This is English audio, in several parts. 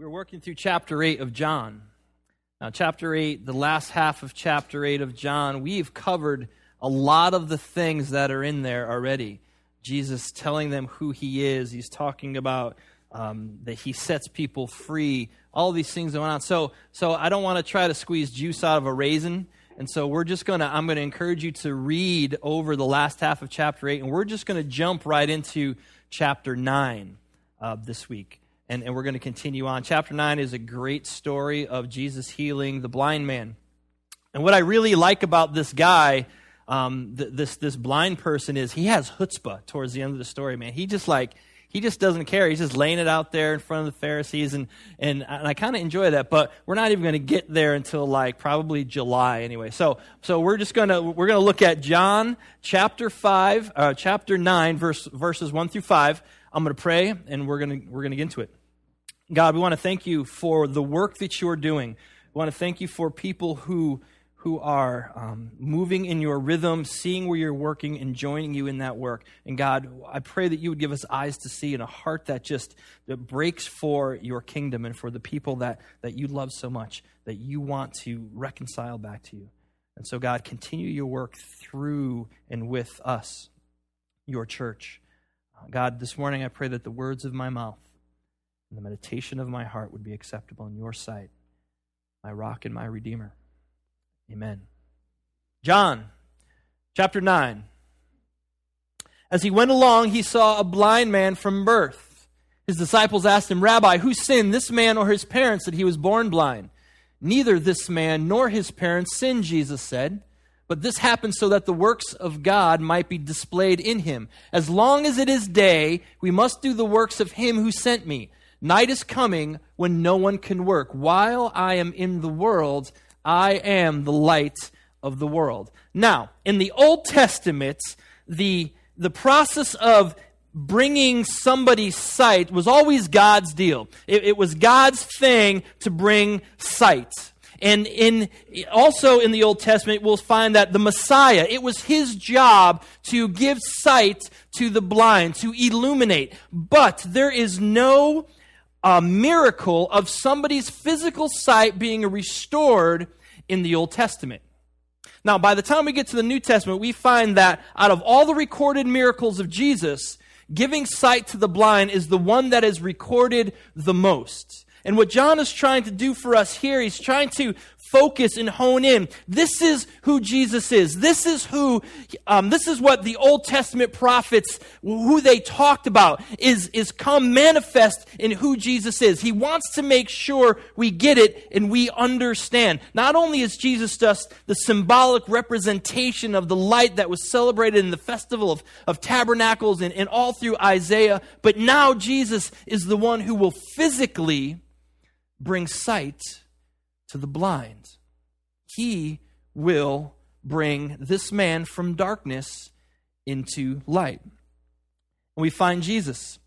We're working through chapter 8 of John. Now, chapter 8, the last half of chapter 8 of John, we've covered a lot of the things that are in there already. Jesus telling them who he is, he's talking about um, that he sets people free, all these things going on. So, so I don't want to try to squeeze juice out of a raisin. And so we're just going to, I'm going to encourage you to read over the last half of chapter 8, and we're just going to jump right into chapter 9 uh, this week and, and we're going to continue on. Chapter 9 is a great story of Jesus healing the blind man. And what I really like about this guy, um, th- this, this blind person, is he has chutzpah towards the end of the story, man. He just like, he just doesn't care. He's just laying it out there in front of the Pharisees, and, and, and I kind of enjoy that. But we're not even going to get there until like probably July anyway. So, so we're just going to, we're going to look at John chapter 5, uh, chapter 9, verse, verses 1 through 5. I'm going to pray, and we're to, we're going to get into it. God, we want to thank you for the work that you're doing. We want to thank you for people who, who are um, moving in your rhythm, seeing where you're working, and joining you in that work. And God, I pray that you would give us eyes to see and a heart that just that breaks for your kingdom and for the people that, that you love so much, that you want to reconcile back to you. And so, God, continue your work through and with us, your church. God, this morning I pray that the words of my mouth and the meditation of my heart would be acceptable in your sight, my rock and my redeemer. Amen. John chapter 9. As he went along, he saw a blind man from birth. His disciples asked him, Rabbi, who sinned, this man or his parents, that he was born blind? Neither this man nor his parents sinned, Jesus said. But this happened so that the works of God might be displayed in him. As long as it is day, we must do the works of him who sent me. Night is coming when no one can work. While I am in the world, I am the light of the world. Now, in the Old Testament, the, the process of bringing somebody's sight was always God's deal. It, it was God's thing to bring sight. And in also in the Old Testament, we'll find that the Messiah, it was his job to give sight to the blind, to illuminate. But there is no a miracle of somebody's physical sight being restored in the Old Testament. Now, by the time we get to the New Testament, we find that out of all the recorded miracles of Jesus, giving sight to the blind is the one that is recorded the most. And what John is trying to do for us here, he's trying to focus and hone in. This is who Jesus is. This is who, um, this is what the Old Testament prophets, who they talked about, is, is come manifest in who Jesus is. He wants to make sure we get it and we understand. Not only is Jesus just the symbolic representation of the light that was celebrated in the festival of, of tabernacles and, and all through Isaiah, but now Jesus is the one who will physically bring sight to the blind. He will bring this man from darkness into light. And we find Jesus.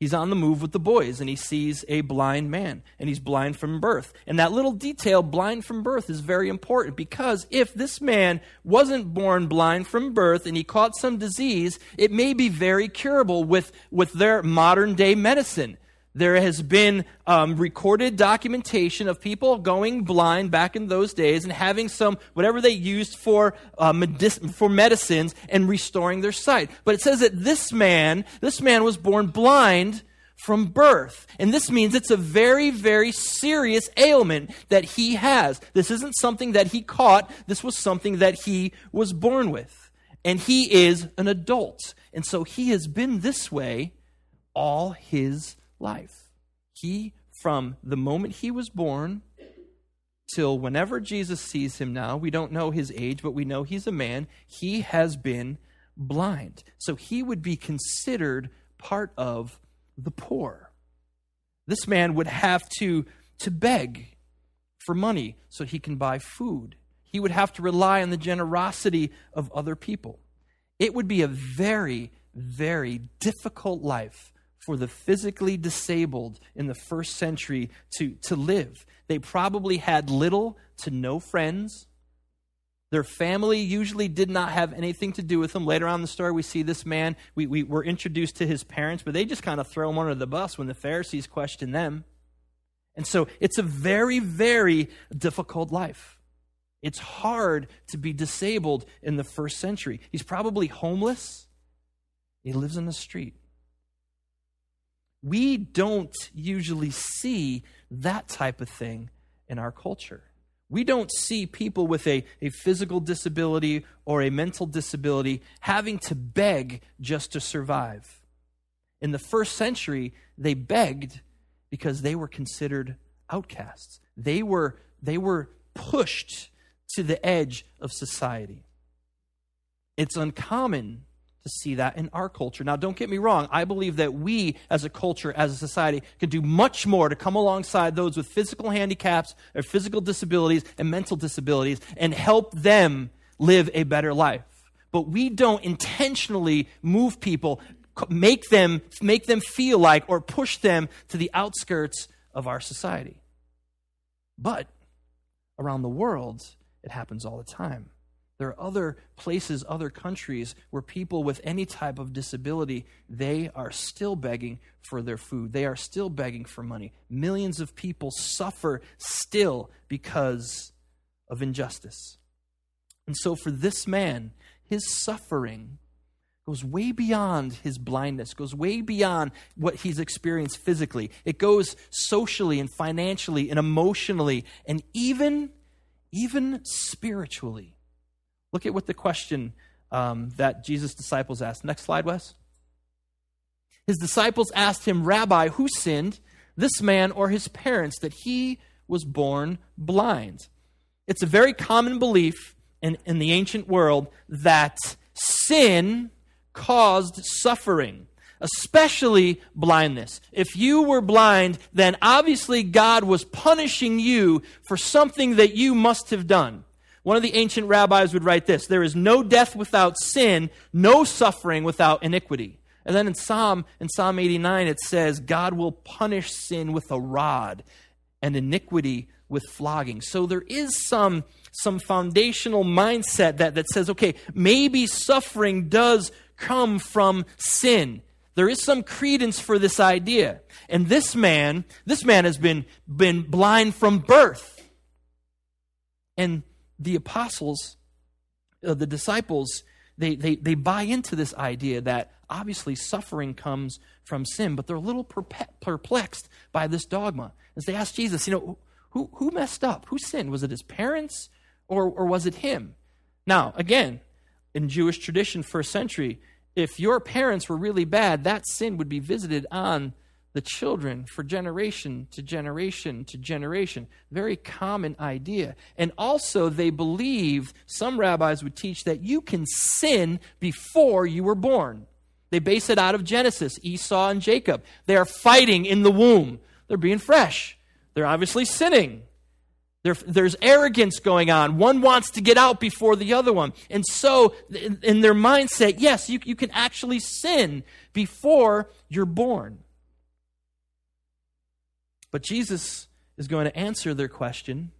He's on the move with the boys and he sees a blind man and he's blind from birth. And that little detail, blind from birth, is very important because if this man wasn't born blind from birth and he caught some disease, it may be very curable with, with their modern day medicine. There has been um, recorded documentation of people going blind back in those days and having some, whatever they used for, uh, medic- for medicines and restoring their sight. But it says that this man, this man was born blind from birth. And this means it's a very, very serious ailment that he has. This isn't something that he caught, this was something that he was born with. And he is an adult. And so he has been this way all his life. He, from the moment he was born till whenever Jesus sees him now, we don't know his age, but we know he's a man, he has been blind. So he would be considered part of the poor. This man would have to, to beg for money so he can buy food. He would have to rely on the generosity of other people. It would be a very, very difficult life for the physically disabled in the first century to, to live. They probably had little to no friends. Their family usually did not have anything to do with them. Later on in the story, we see this man. We, we were introduced to his parents, but they just kind of throw him under the bus when the Pharisees question them. And so it's a very, very difficult life. It's hard to be disabled in the first century. He's probably homeless. He lives in the street. We don't usually see that type of thing in our culture. We don't see people with a, a physical disability or a mental disability having to beg just to survive. In the first century, they begged because they were considered outcasts. They were, they were pushed to the edge of society. It's uncommon to see that in our culture. Now, don't get me wrong. I believe that we, as a culture, as a society, can do much more to come alongside those with physical handicaps or physical disabilities and mental disabilities and help them live a better life. But we don't intentionally move people, make them, make them feel like or push them to the outskirts of our society. But around the world, it happens all the time. There are other places, other countries where people with any type of disability, they are still begging for their food. They are still begging for money. Millions of people suffer still because of injustice. And so for this man, his suffering goes way beyond his blindness, goes way beyond what he's experienced physically. It goes socially and financially and emotionally and even even spiritually. Look at what the question um, that Jesus' disciples asked. Next slide, Wes. His disciples asked him, Rabbi, who sinned, this man or his parents, that he was born blind? It's a very common belief in, in the ancient world that sin caused suffering, especially blindness. If you were blind, then obviously God was punishing you for something that you must have done. One of the ancient rabbis would write this There is no death without sin, no suffering without iniquity. And then in Psalm, in Psalm 89, it says, God will punish sin with a rod and iniquity with flogging. So there is some, some foundational mindset that, that says, okay, maybe suffering does come from sin. There is some credence for this idea. And this man, this man has been, been blind from birth. And the apostles, uh, the disciples, they, they, they buy into this idea that obviously suffering comes from sin, but they're a little perplexed by this dogma. As they ask Jesus, you know, who, who messed up? Who sinned? Was it his parents or, or was it him? Now, again, in Jewish tradition, first century, if your parents were really bad, that sin would be visited on the children for generation to generation to generation. Very common idea. And also, they believe, some rabbis would teach that you can sin before you were born. They base it out of Genesis, Esau and Jacob. They are fighting in the womb, they're being fresh. They're obviously sinning. There, there's arrogance going on. One wants to get out before the other one. And so, in, in their mindset, yes, you, you can actually sin before you're born. But Jesus is going to answer their question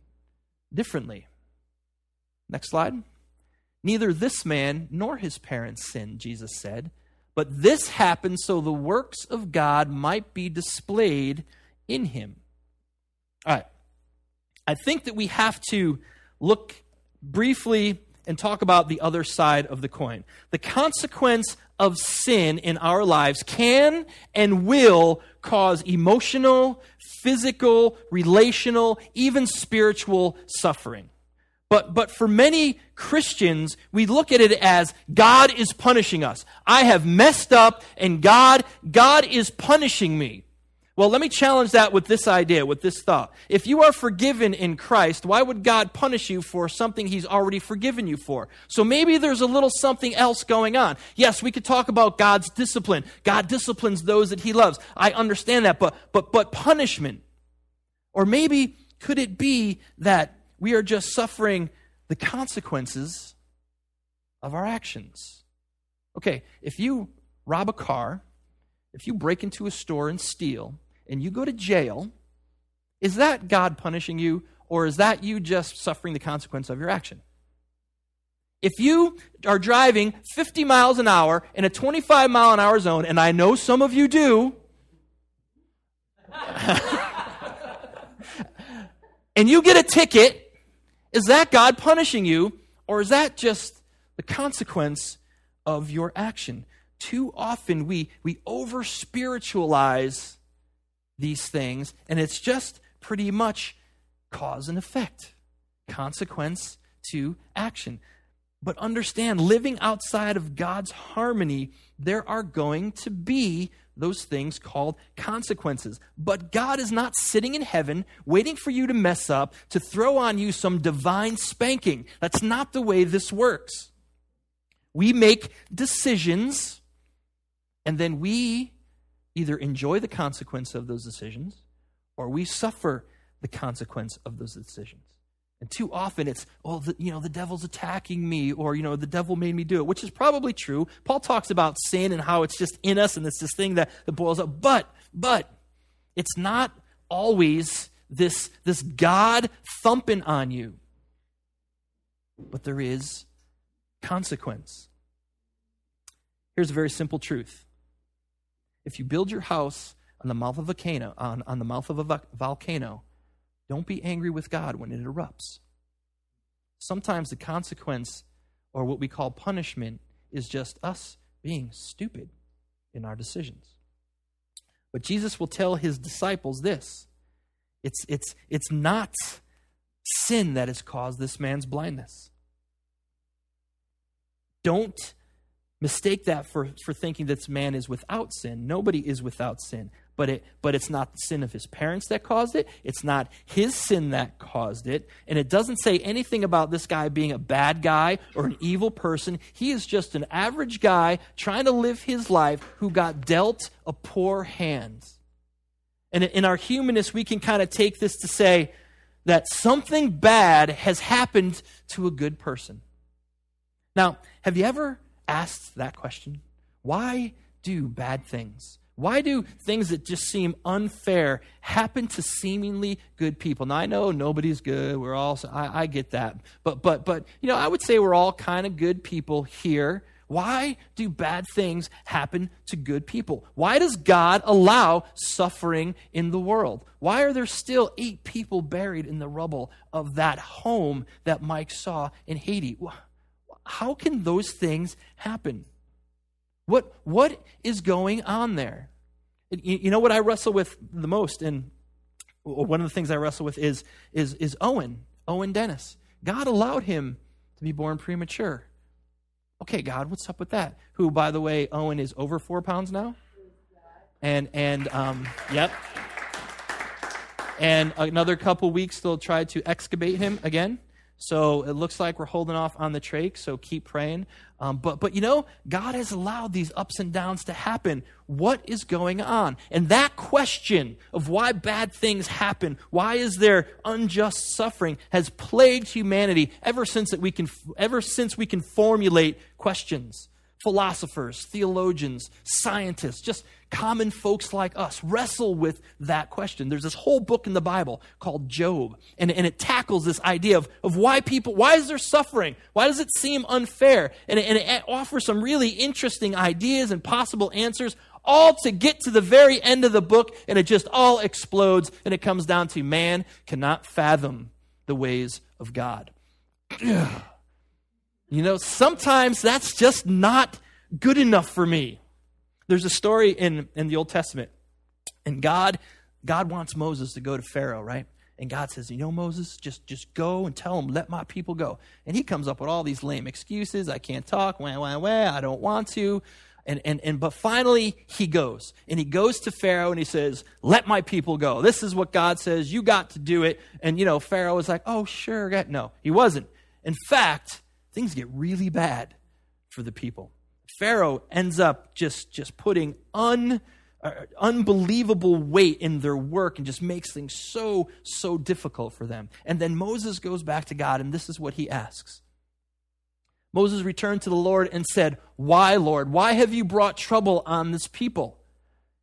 differently. Next slide. Neither this man nor his parents sinned, Jesus said, but this happened so the works of God might be displayed in him. All right. I think that we have to look briefly and talk about the other side of the coin. The consequence of sin in our lives can and will cause emotional, physical, relational, even spiritual suffering. But, but for many Christians, we look at it as God is punishing us. I have messed up and God, God is punishing me. Well, let me challenge that with this idea, with this thought. If you are forgiven in Christ, why would God punish you for something He's already forgiven you for? So maybe there's a little something else going on. Yes, we could talk about God's discipline. God disciplines those that He loves. I understand that, but, but, but punishment. Or maybe could it be that we are just suffering the consequences of our actions? Okay, if you rob a car, if you break into a store and steal, and you go to jail, is that God punishing you, or is that you just suffering the consequence of your action? If you are driving 50 miles an hour in a 25 mile an hour zone, and I know some of you do, and you get a ticket, is that God punishing you, or is that just the consequence of your action? Too often we, we over spiritualize these things, and it's just pretty much cause and effect, consequence to action. But understand, living outside of God's harmony, there are going to be those things called consequences. But God is not sitting in heaven waiting for you to mess up to throw on you some divine spanking. That's not the way this works. We make decisions, and then we either enjoy the consequence of those decisions or we suffer the consequence of those decisions. And too often it's, oh, the, you know, the devil's attacking me, or, you know, the devil made me do it, which is probably true. Paul talks about sin and how it's just in us and it's this thing that, that boils up. But, but, it's not always this, this God thumping on you. But there is consequence. Here's a very simple truth. If you build your house on the mouth of a volcano, on, on the mouth of a volcano, don't be angry with God when it erupts. Sometimes the consequence, or what we call punishment, is just us being stupid in our decisions. But Jesus will tell his disciples this it's, it's, it's not sin that has caused this man's blindness. Don't mistake that for, for thinking that this man is without sin. Nobody is without sin but it but it's not the sin of his parents that caused it. It's not his sin that caused it. And it doesn't say anything about this guy being a bad guy or an evil person. He is just an average guy trying to live his life who got dealt a poor hand. And in our humanness we can kind of take this to say that something bad has happened to a good person. Now have you ever asked that question why do bad things why do things that just seem unfair happen to seemingly good people? Now I know nobody's good. We're all I, I get that, but but but you know I would say we're all kind of good people here. Why do bad things happen to good people? Why does God allow suffering in the world? Why are there still eight people buried in the rubble of that home that Mike saw in Haiti? How can those things happen? What, what is going on there? You, you know what I wrestle with the most, and one of the things I wrestle with is, is, is Owen, Owen Dennis. God allowed him to be born premature. Okay, God, what's up with that? Who, by the way, Owen is over four pounds now? And, and, um, yep. And another couple weeks, they'll try to extubate him again. So it looks like we're holding off on the trach, so keep praying. Um, but, but you know, God has allowed these ups and downs to happen. What is going on? And that question of why bad things happen, why is there unjust suffering, has plagued humanity ever since that we can, ever since we can formulate questions philosophers, theologians, scientists, just common folks like us wrestle with that question. There's this whole book in the Bible called Job, and, and it tackles this idea of, of why people, why is there suffering? Why does it seem unfair? And it, and it offers some really interesting ideas and possible answers, all to get to the very end of the book, and it just all explodes, and it comes down to man cannot fathom the ways of God. You know, sometimes that's just not good enough for me. There's a story in, in the Old Testament, and God, God wants Moses to go to Pharaoh, right? And God says, You know, Moses, just, just go and tell him, let my people go. And he comes up with all these lame excuses. I can't talk, wah, wah, wah, I don't want to. And, and, and but finally he goes. And he goes to Pharaoh and he says, Let my people go. This is what God says. You got to do it. And you know, Pharaoh was like, Oh, sure. No, he wasn't. In fact, things get really bad for the people. Pharaoh ends up just, just putting un, uh, unbelievable weight in their work and just makes things so, so difficult for them. And then Moses goes back to God, and this is what he asks. Moses returned to the Lord and said, Why, Lord? Why have you brought trouble on this people?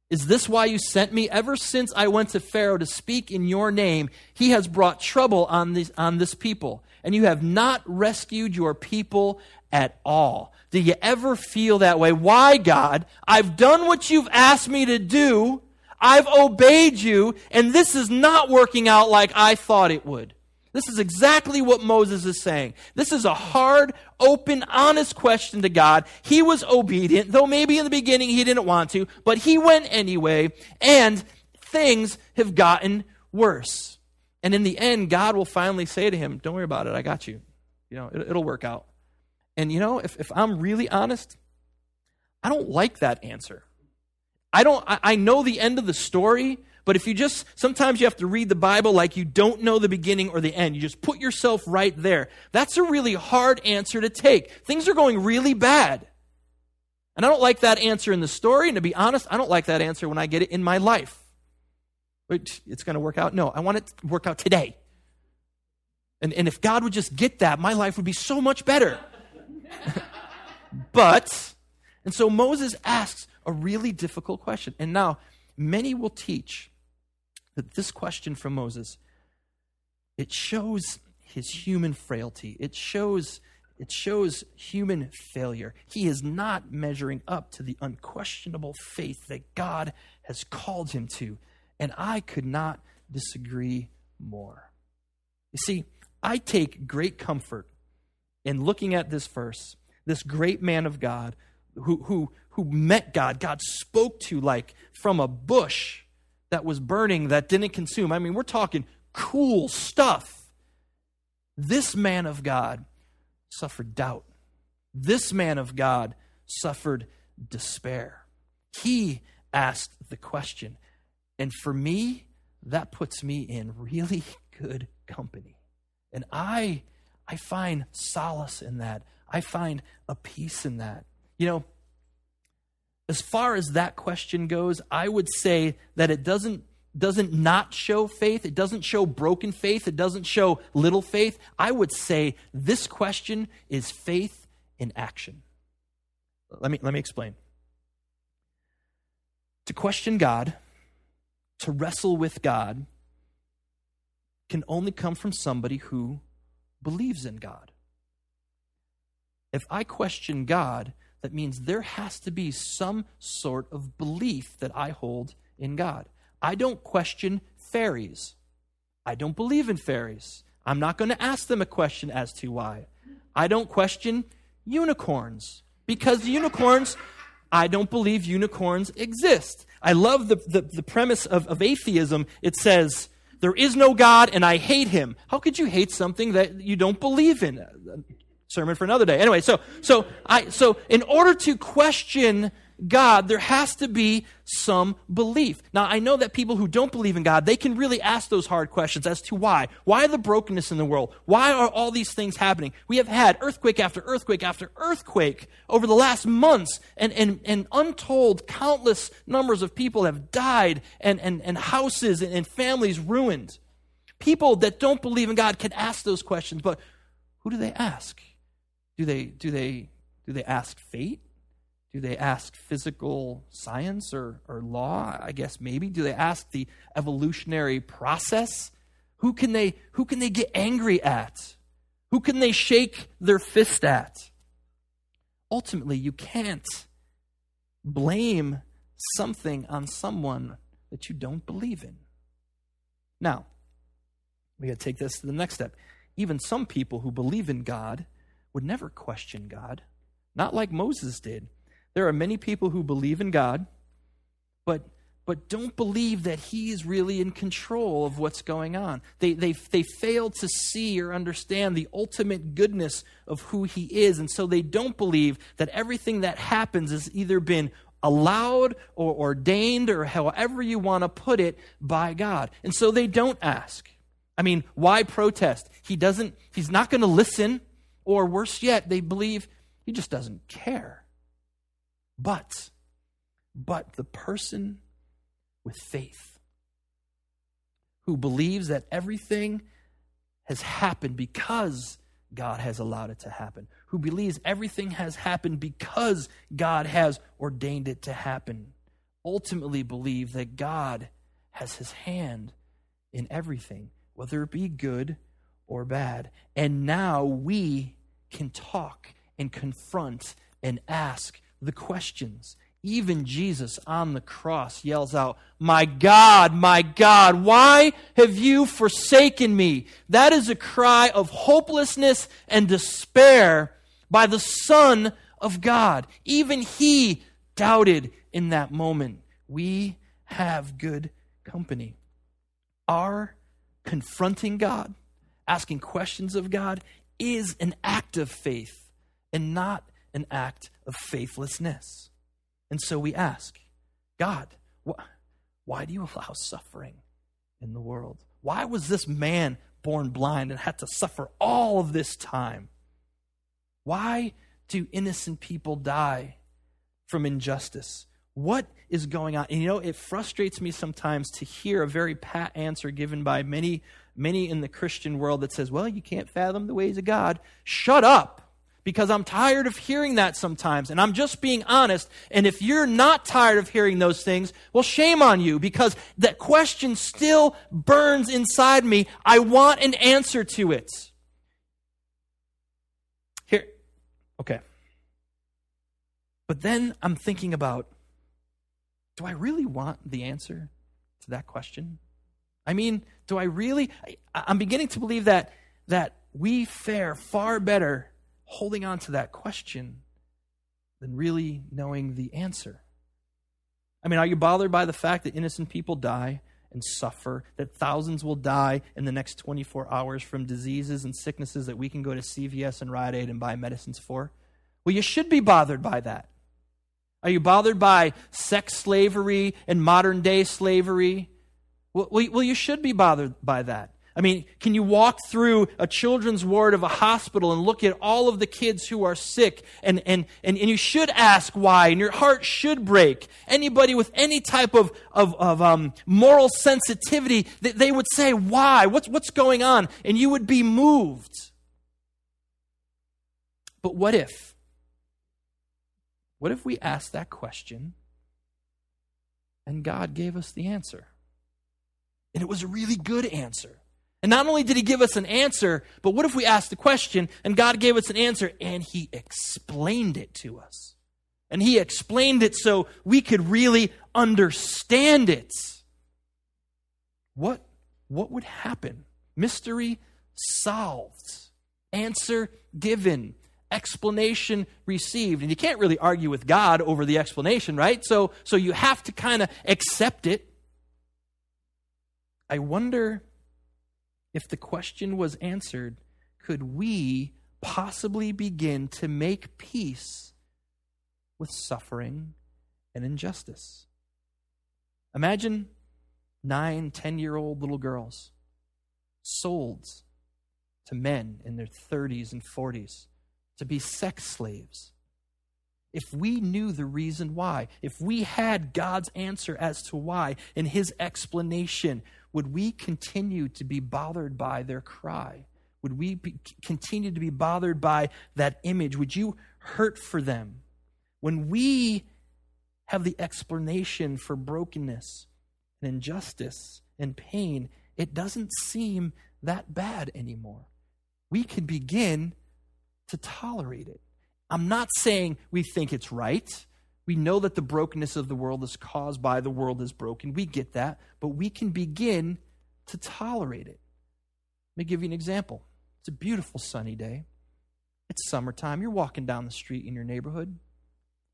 Is this why you sent me? Ever since I went to Pharaoh to speak in your name, he has brought trouble on, these, on this people and you have not rescued your people at all. Do you ever feel that way? Why, God? I've done what you've asked me to do. I've obeyed you, and this is not working out like I thought it would. This is exactly what Moses is saying. This is a hard, open, honest question to God. He was obedient, though maybe in the beginning he didn't want to, but he went anyway, and things have gotten worse. And in the end, God will finally say to him, Don't worry about it, I got you. You know, it, will work out. And you know, if, if I'm really honest, I don't like that answer. I don't I, I know the end of the story, but if you just, sometimes you have to read the Bible like you don't know the beginning or the end. You just put yourself right there. That's a really hard answer to take. Things are going really bad. And I don't like that answer in the story. And to be honest, I don't like that answer when I get it in my life. It's going to work out. No, I want it to work out today. And, and if God would just get that, my life would be so much better. but, and so Moses asks a really difficult question. And now, many will teach that this question from Moses it shows his human frailty. It shows it shows human failure. He is not measuring up to the unquestionable faith that God has called him to. And I could not disagree more. You see, I take great comfort in looking at this verse, this great man of God who, who, who met God, God spoke to like from a bush that was burning that didn't consume. I mean, we're talking cool stuff. This man of God suffered doubt. This man of God suffered despair. He asked the question. And for me, that puts me in really good company. And I I find solace in that. I find a peace in that. You know, as far as that question goes, I would say that it doesn't doesn't not show faith. It doesn't show broken faith. It doesn't show little faith. I would say this question is faith in action. Let me, let me explain. To question God, to wrestle with God, can only come from somebody who believes in God. If I question God, that means there has to be some sort of belief that I hold in God. I don't question fairies. I don't believe in fairies. I'm not going to ask them a question as to why. I don't question unicorns because unicorns, I don't believe unicorns exist. I love the, the, the premise of, of atheism. It says, there is no God and I hate him. How could you hate something that you don't believe in? sermon for another day. Anyway, so so I so in order to question God, there has to be some belief. Now, I know that people who don't believe in God, they can really ask those hard questions as to why. Why the brokenness in the world? Why are all these things happening? We have had earthquake after earthquake after earthquake over the last months, and, and, and untold countless numbers of people have died, and, and, and houses and, and families ruined. People that don't believe in God can ask those questions, but who do they ask? Do they, do they, do they ask fate? Do they ask physical science or, or law? I guess maybe. Do they ask the evolutionary process? Who can they, who can they get angry at? Who can they shake their fist at? Ultimately, you can't blame something on someone that you don't believe in. Now, we got to take this to the next step. Even some people who believe in God would never question God, not like Moses did. There are many people who believe in God, but but don't believe that he is really in control of what's going on. They, they, they fail to see or understand the ultimate goodness of who he is. And so they don't believe that everything that happens has either been allowed or ordained or however you want to put it by God. And so they don't ask. I mean, why protest? He doesn't, he's not going to listen. Or worse yet, they believe he just doesn't care. But, but the person with faith who believes that everything has happened because God has allowed it to happen, who believes everything has happened because God has ordained it to happen, ultimately believe that God has his hand in everything, whether it be good or bad. And now we can talk and confront and ask the questions Even Jesus on the cross yells out, My God, my God, why have you forsaken me? That is a cry of hopelessness and despair by the Son of God. Even he doubted in that moment. We have good company. Our confronting God, asking questions of God, is an act of faith and not an act of faithlessness. And so we ask, God, wh- why do you allow suffering in the world? Why was this man born blind and had to suffer all of this time? Why do innocent people die from injustice? What is going on? And you know, it frustrates me sometimes to hear a very pat answer given by many, many in the Christian world that says, well, you can't fathom the ways of God. Shut up because I'm tired of hearing that sometimes. And I'm just being honest. And if you're not tired of hearing those things, well, shame on you because that question still burns inside me. I want an answer to it. Here, okay. But then I'm thinking about do I really want the answer to that question? I mean, do I really? I, I'm beginning to believe that, that we fare far better holding on to that question than really knowing the answer. I mean, are you bothered by the fact that innocent people die and suffer, that thousands will die in the next 24 hours from diseases and sicknesses that we can go to CVS and Rite Aid and buy medicines for? Well, you should be bothered by that. Are you bothered by sex slavery and modern day slavery? Well, you should be bothered by that. I mean, can you walk through a children's ward of a hospital and look at all of the kids who are sick? And, and, and, and you should ask why, and your heart should break. Anybody with any type of, of, of um, moral sensitivity, they, they would say, Why? What's, what's going on? And you would be moved. But what if? What if we asked that question and God gave us the answer? And it was a really good answer. And not only did he give us an answer, but what if we asked the question and God gave us an answer and he explained it to us? And he explained it so we could really understand it. What, what would happen? Mystery solved. Answer given. Explanation received. And you can't really argue with God over the explanation, right? So, so you have to kind of accept it. I wonder if the question was answered, could we possibly begin to make peace with suffering and injustice? Imagine nine, ten year old little girls sold to men in their 30s and 40s to be sex slaves. If we knew the reason why, if we had God's answer as to why and his explanation, would we continue to be bothered by their cry? Would we be, continue to be bothered by that image? Would you hurt for them? When we have the explanation for brokenness and injustice and pain, it doesn't seem that bad anymore. We can begin to tolerate it. I'm not saying we think it's right. We know that the brokenness of the world is caused by the world is broken. We get that, but we can begin to tolerate it. Let me give you an example. It's a beautiful sunny day. It's summertime. You're walking down the street in your neighborhood,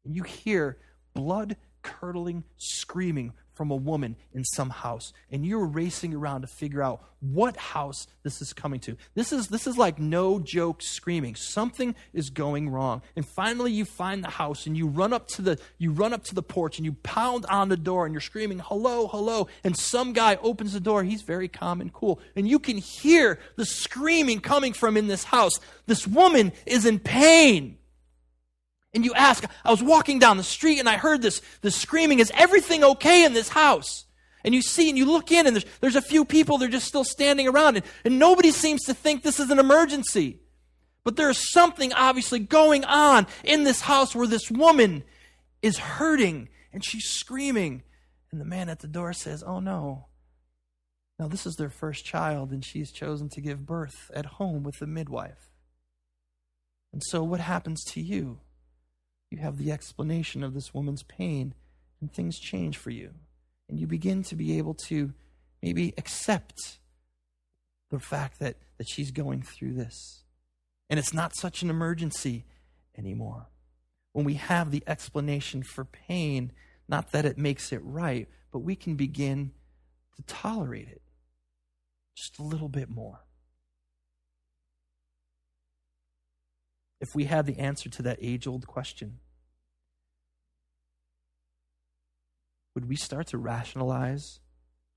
and you hear blood curdling screaming from a woman in some house and you're racing around to figure out what house this is coming to. This is this is like no joke screaming. Something is going wrong. And finally you find the house and you run up to the you run up to the porch and you pound on the door and you're screaming hello hello. And some guy opens the door. He's very calm and cool. And you can hear the screaming coming from in this house. This woman is in pain and you ask, I was walking down the street and I heard this, this screaming, is everything okay in this house? And you see and you look in and there's, there's a few people, they're just still standing around and, and nobody seems to think this is an emergency. But there is something obviously going on in this house where this woman is hurting and she's screaming. And the man at the door says, Oh no. Now, this is their first child, and she's chosen to give birth at home with the midwife. And so, what happens to you? You have the explanation of this woman's pain, and things change for you. And you begin to be able to maybe accept the fact that, that she's going through this. And it's not such an emergency anymore. When we have the explanation for pain, not that it makes it right, but we can begin to tolerate it just a little bit more. If we had the answer to that age old question, would we start to rationalize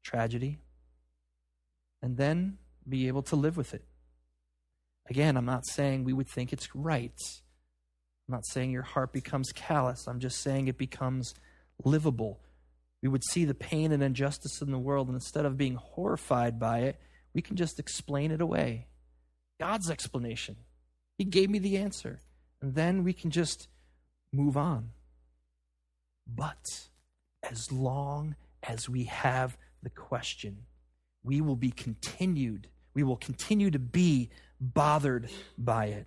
tragedy and then be able to live with it? Again, I'm not saying we would think it's right. I'm not saying your heart becomes callous. I'm just saying it becomes livable. We would see the pain and injustice in the world, and instead of being horrified by it, we can just explain it away. God's explanation. He gave me the answer. And then we can just move on. But as long as we have the question, we will be continued. We will continue to be bothered by it.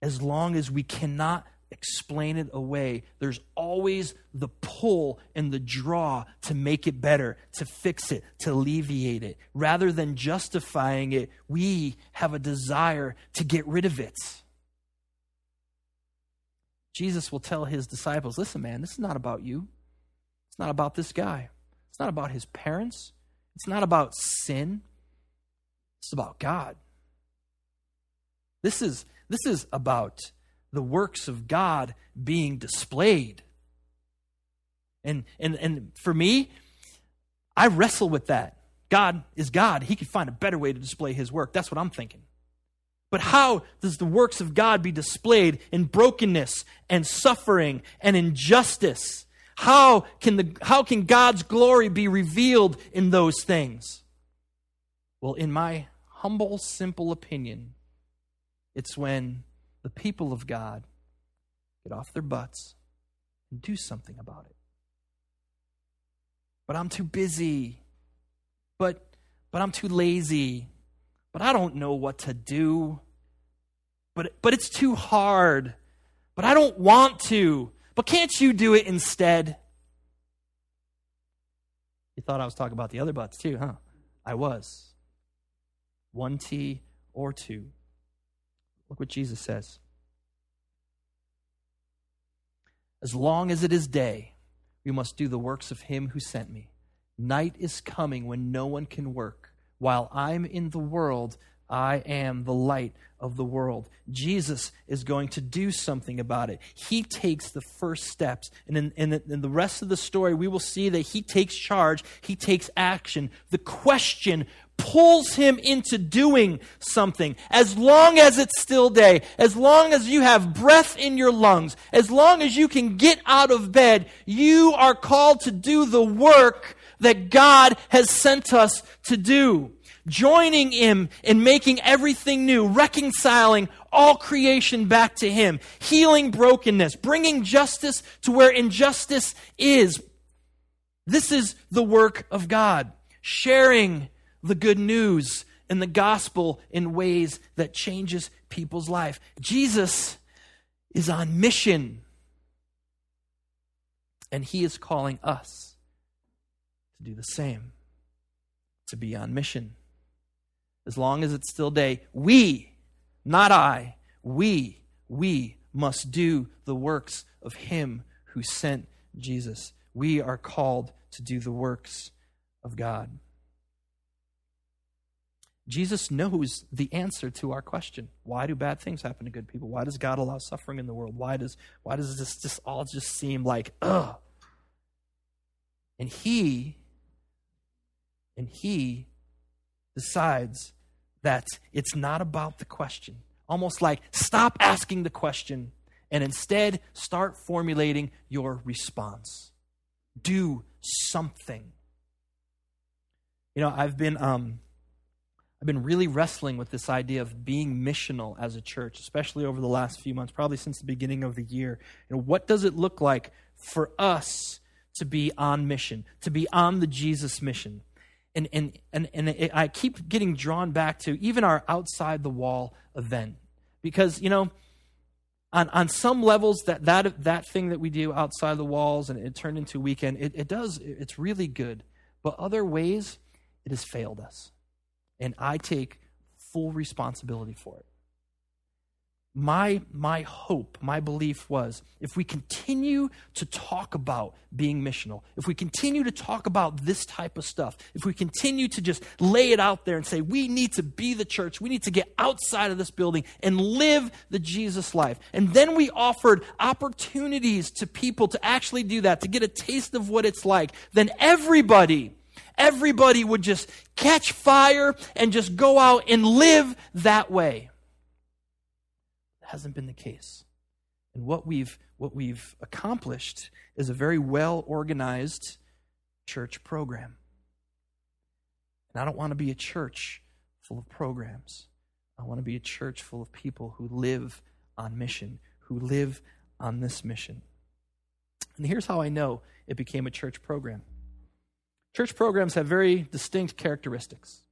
As long as we cannot explain it away. There's always the pull and the draw to make it better, to fix it, to alleviate it. Rather than justifying it, we have a desire to get rid of it. Jesus will tell his disciples listen, man, this is not about you. It's not about this guy. It's not about his parents. It's not about sin. It's about God. This is, this is about the works of God being displayed. And, and, and for me, I wrestle with that. God is God. He could find a better way to display his work. That's what I'm thinking. But how does the works of God be displayed in brokenness and suffering and injustice? How can, the, how can God's glory be revealed in those things? Well, in my humble, simple opinion, it's when the people of God get off their butts and do something about it. But I'm too busy. But but I'm too lazy. But I don't know what to do. But but it's too hard. But I don't want to. But can't you do it instead? You thought I was talking about the other butts too, huh? I was. One T or two. Look what Jesus says. As long as it is day, we must do the works of him who sent me. Night is coming when no one can work. While I'm in the world, I am the light of the world. Jesus is going to do something about it. He takes the first steps. And in, in, the, in, the, rest of the story, we will see that he takes charge, he takes action. The question pulls him into doing something. As long as it's still day, as long as you have breath in your lungs, as long as you can get out of bed, you are called to do the work that God has sent us to do. Joining Him in making everything new, reconciling all creation back to Him, healing brokenness, bringing justice to where injustice is. This is the work of God. Sharing the good news and the gospel in ways that changes people's life. Jesus is on mission. And he is calling us to do the same, to be on mission. As long as it's still day, we, not I, we, we must do the works of him who sent Jesus. We are called to do the works of God. Jesus knows the answer to our question. Why do bad things happen to good people? Why does God allow suffering in the world? Why does why does this just all just seem like ugh? And he and he decides that it's not about the question. Almost like stop asking the question and instead start formulating your response. Do something. You know, I've been um I've been really wrestling with this idea of being missional as a church, especially over the last few months, probably since the beginning of the year. You know, what does it look like for us to be on mission, to be on the Jesus mission? And, and, and, and it, I keep getting drawn back to even our outside the wall event. Because, you know, on, on some levels, that, that, that thing that we do outside the walls and it turned into a weekend, it, it does, it's really good. But other ways, it has failed us. And I take full responsibility for it. My my hope my belief was if we continue to talk about being missional if we continue to talk about this type of stuff if we continue to just lay it out there and say we need to be the church we need to get outside of this building and live the jesus life. And then we offered opportunities to people to actually do that to get a taste of what it's like. Then everybody everybody would just catch fire and just go out and live that way That hasn't been the case. And what we've, what we've accomplished is a very well organized church program. And I don't want to be a church full of programs. I want to be a church full of people who live on mission, who live on this mission. And here's how I know it became a church program church programs have very distinct characteristics.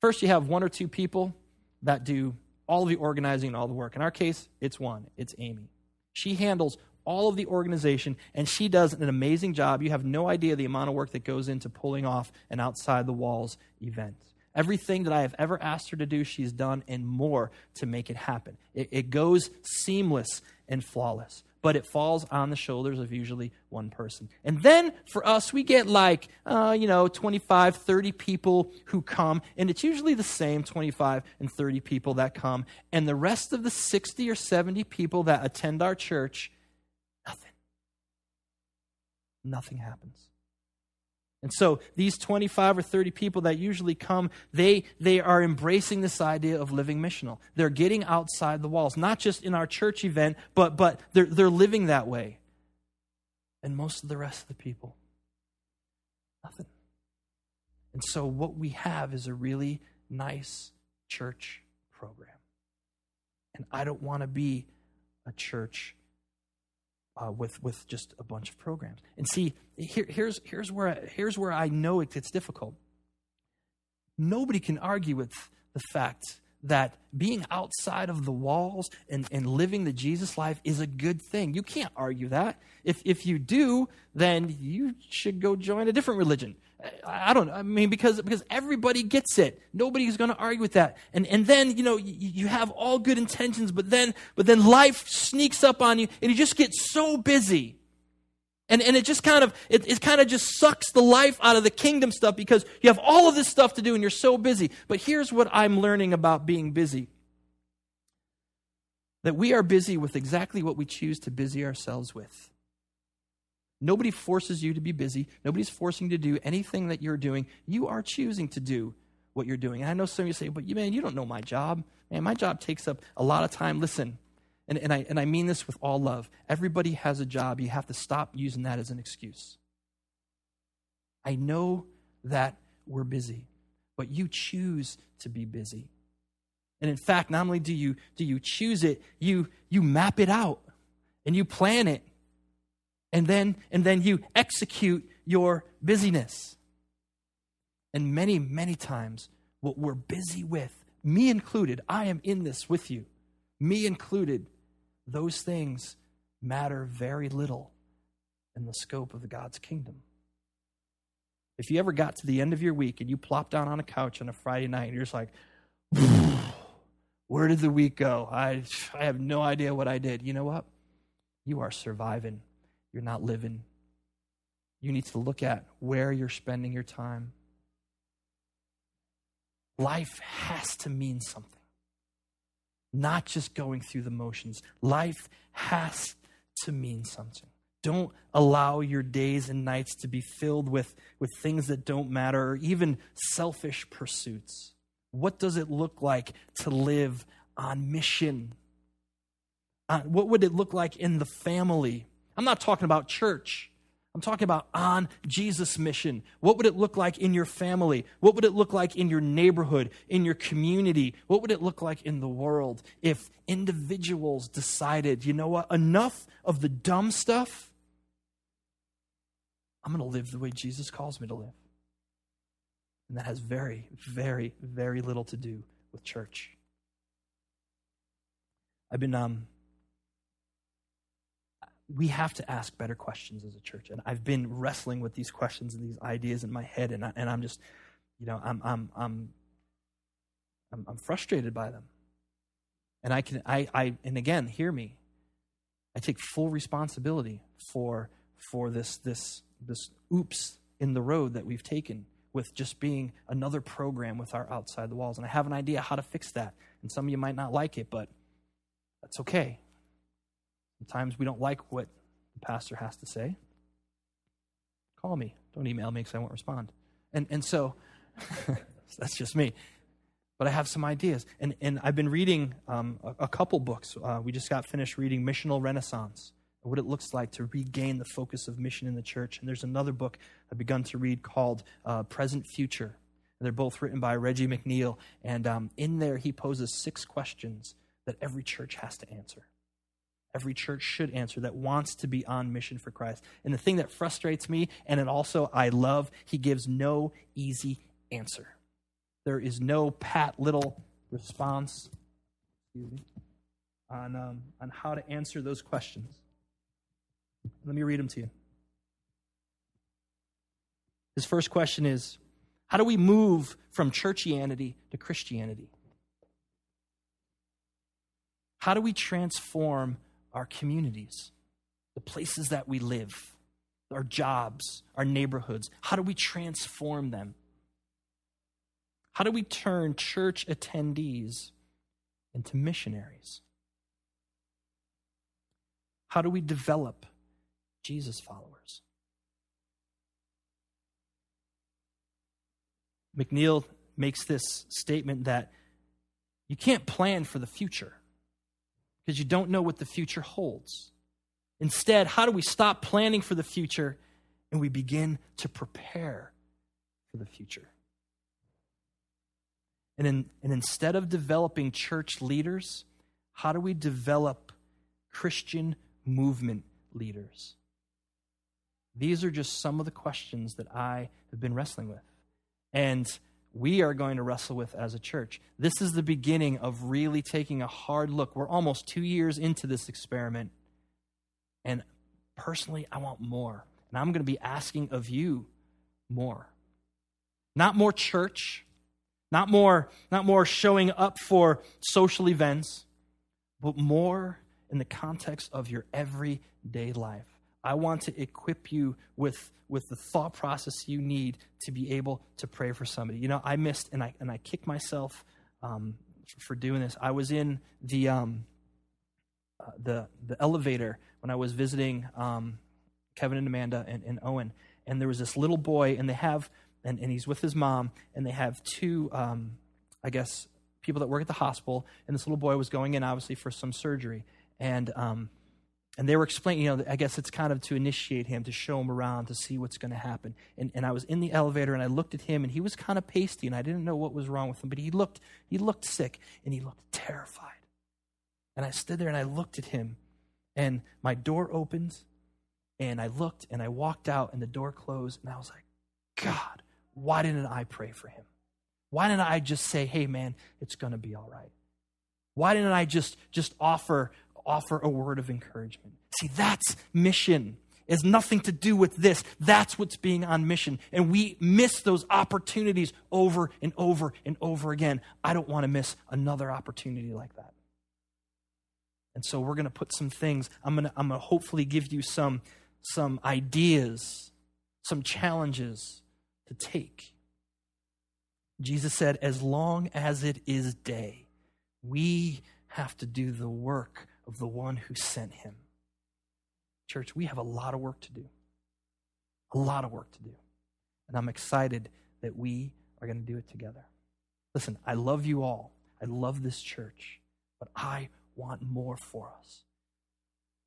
First, you have one or two people that do all of the organizing and all the work. In our case, it's one it's Amy. She handles all of the organization and she does an amazing job. You have no idea the amount of work that goes into pulling off an outside the walls event. Everything that I have ever asked her to do, she's done and more to make it happen. It, it goes seamless and flawless but it falls on the shoulders of usually one person. And then for us, we get like, uh, you know, 25, 30 people who come, and it's usually the same 25 and 30 people that come. And the rest of the 60 or 70 people that attend our church, nothing. Nothing happens. And so these 25 or 30 people that usually come, they, they are embracing this idea of living missional. They're getting outside the walls, not just in our church event, but, but they're, they're living that way. And most of the rest of the people, nothing. And so what we have is a really nice church program. And I don't want to be a church uh, with with just a bunch of programs. And see, here, here's here's where I, here's where I know it gets difficult. Nobody can argue with the fact that being outside of the walls and, and living the Jesus life is a good thing. You can't argue that. If if you do, then you should go join a different religion. I don't know. I mean, because because everybody gets it. Nobody's going to argue with that. And and then you know you, you have all good intentions, but then but then life sneaks up on you, and you just get so busy. And, and it just kind of it, it kind of just sucks the life out of the kingdom stuff because you have all of this stuff to do and you're so busy. But here's what I'm learning about being busy. That we are busy with exactly what we choose to busy ourselves with. Nobody forces you to be busy. Nobody's forcing you to do anything that you're doing. You are choosing to do what you're doing. And I know some of you say, but you, man, you don't know my job. Man, my job takes up a lot of time. Listen, and, and, I, and I mean this with all love. Everybody has a job. You have to stop using that as an excuse. I know that we're busy, but you choose to be busy. And in fact, not only do you, do you choose it, you, you map it out and you plan it and then and then you execute your busyness. And many many times what we're busy with me included i am in this with you. Me included those things matter very little in the scope of god's kingdom. If you ever got to the end of your week and you plop down on a couch on a friday night and you're just like where did the week go? I i have no idea what i did. You know what? You are surviving you're not living. You need to look at where you're spending your time. Life has to mean something, not just going through the motions. Life has to mean something. Don't allow your days and nights to be filled with, with things that don't matter or even selfish pursuits. What does it look like to live on mission? Uh, what would it look like in the family? I'm not talking about church. I'm talking about on Jesus' mission. What would it look like in your family? What would it look like in your neighborhood, in your community? What would it look like in the world if individuals decided, you know what, enough of the dumb stuff? I'm going to live the way Jesus calls me to live. And that has very, very, very little to do with church. I've been um, we have to ask better questions as a church. And I've been wrestling with these questions and these ideas in my head, and, I, and I'm just, you know, I'm, I'm, I'm, I'm, I'm frustrated by them. And I can, I, I, and again, hear me. I take full responsibility for, for this, this, this oops in the road that we've taken with just being another program with our outside the walls. And I have an idea how to fix that. And some of you might not like it, but that's okay. Sometimes we don't like what the pastor has to say. Call me. Don't email me because I won't respond. And, and so that's just me. But I have some ideas. And, and I've been reading um, a, a, couple books. Uh, we just got finished reading Missional Renaissance, what it looks like to regain the focus of mission in the church. And there's another book I've begun to read called uh, Present Future. And they're both written by Reggie McNeal. And um, in there, he poses six questions that every church has to answer every church should answer that wants to be on mission for Christ. And the thing that frustrates me, and it also I love, he gives no easy answer. There is no pat little response me, on, um, on how to answer those questions. Let me read them to you. His first question is How do we move from churchianity to Christianity? How do we transform our communities, the places that we live, our jobs, our neighborhoods? How do we transform them? How do we turn church attendees into missionaries? How do we develop Jesus followers? McNeal makes this statement that you can't plan for the future because you don't know what the future holds. Instead, how do we stop planning for the future and we begin to prepare for the future? And, in, and instead of developing church leaders, how do we develop Christian movement leaders? These are just some of the questions that I have been wrestling with. And we are going to wrestle with as a church. This is the beginning of really taking a hard look. We're almost two years into this experiment. And personally, I want more. And I'm going to be asking of you more. Not more church, not more, not more showing up for social events, but more in the context of your everyday life. I want to equip you with, with the thought process you need to be able to pray for somebody. You know, I missed and I, and I kicked myself um, for doing this. I was in the, um, uh, the, the elevator when I was visiting um, Kevin and Amanda and, and, Owen, and there was this little boy, and they have, and, and he's with his mom, and they have two, um, I guess, people that work at the hospital, and this little boy was going in, obviously, for some surgery. And um, and they were explaining, you know, I guess it's kind of to initiate him, to show him around, to see what's going to happen. And, and I was in the elevator and I looked at him and he was kind of pasty and I didn't know what was wrong with him, but he looked, he looked sick and he looked terrified. And I stood there and I looked at him and my door opened and I looked and I walked out and the door closed and I was like, God, why didn't I pray for him? Why didn't I just say, hey man, it's going to be all right? Why didn't I just, just offer offer a word of encouragement. See, that's mission. It has nothing to do with this. That's what's being on mission. And we miss those opportunities over and over and over again. I don't want to miss another opportunity like that. And so we're going to put some things, I'm going to, I'm going to hopefully give you some, some ideas, some challenges to take. Jesus said, as long as it is day, we have to do the work of the one who sent him. Church, we have a lot of work to do. A lot of work to do. And I'm excited that we are going to do it together. Listen, I love you all. I love this church, but I want more for us.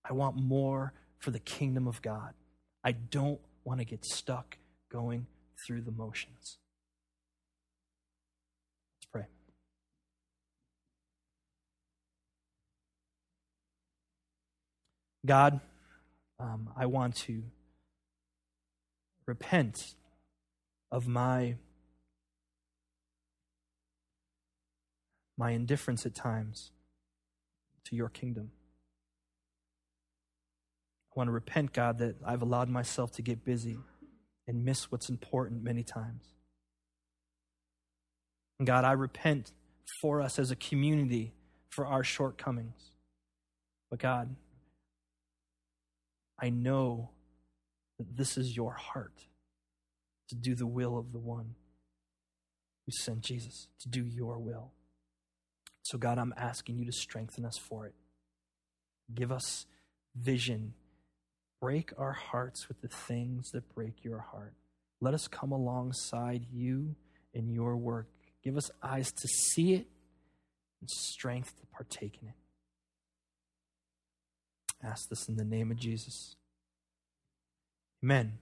I want more for the kingdom of God. I don't want to get stuck going through the motions. God, um, I want to repent of my my indifference at times to your kingdom. I want to repent, God, that I've allowed myself to get busy and miss what's important many times. And God, I repent for us as a community for our shortcomings. But God, I know that this is your heart to do the will of the one who sent Jesus, to do your will. So, God, I'm asking you to strengthen us for it. Give us vision. Break our hearts with the things that break your heart. Let us come alongside you in your work. Give us eyes to see it and strength to partake in it. Ask this in the name of Jesus. Amen.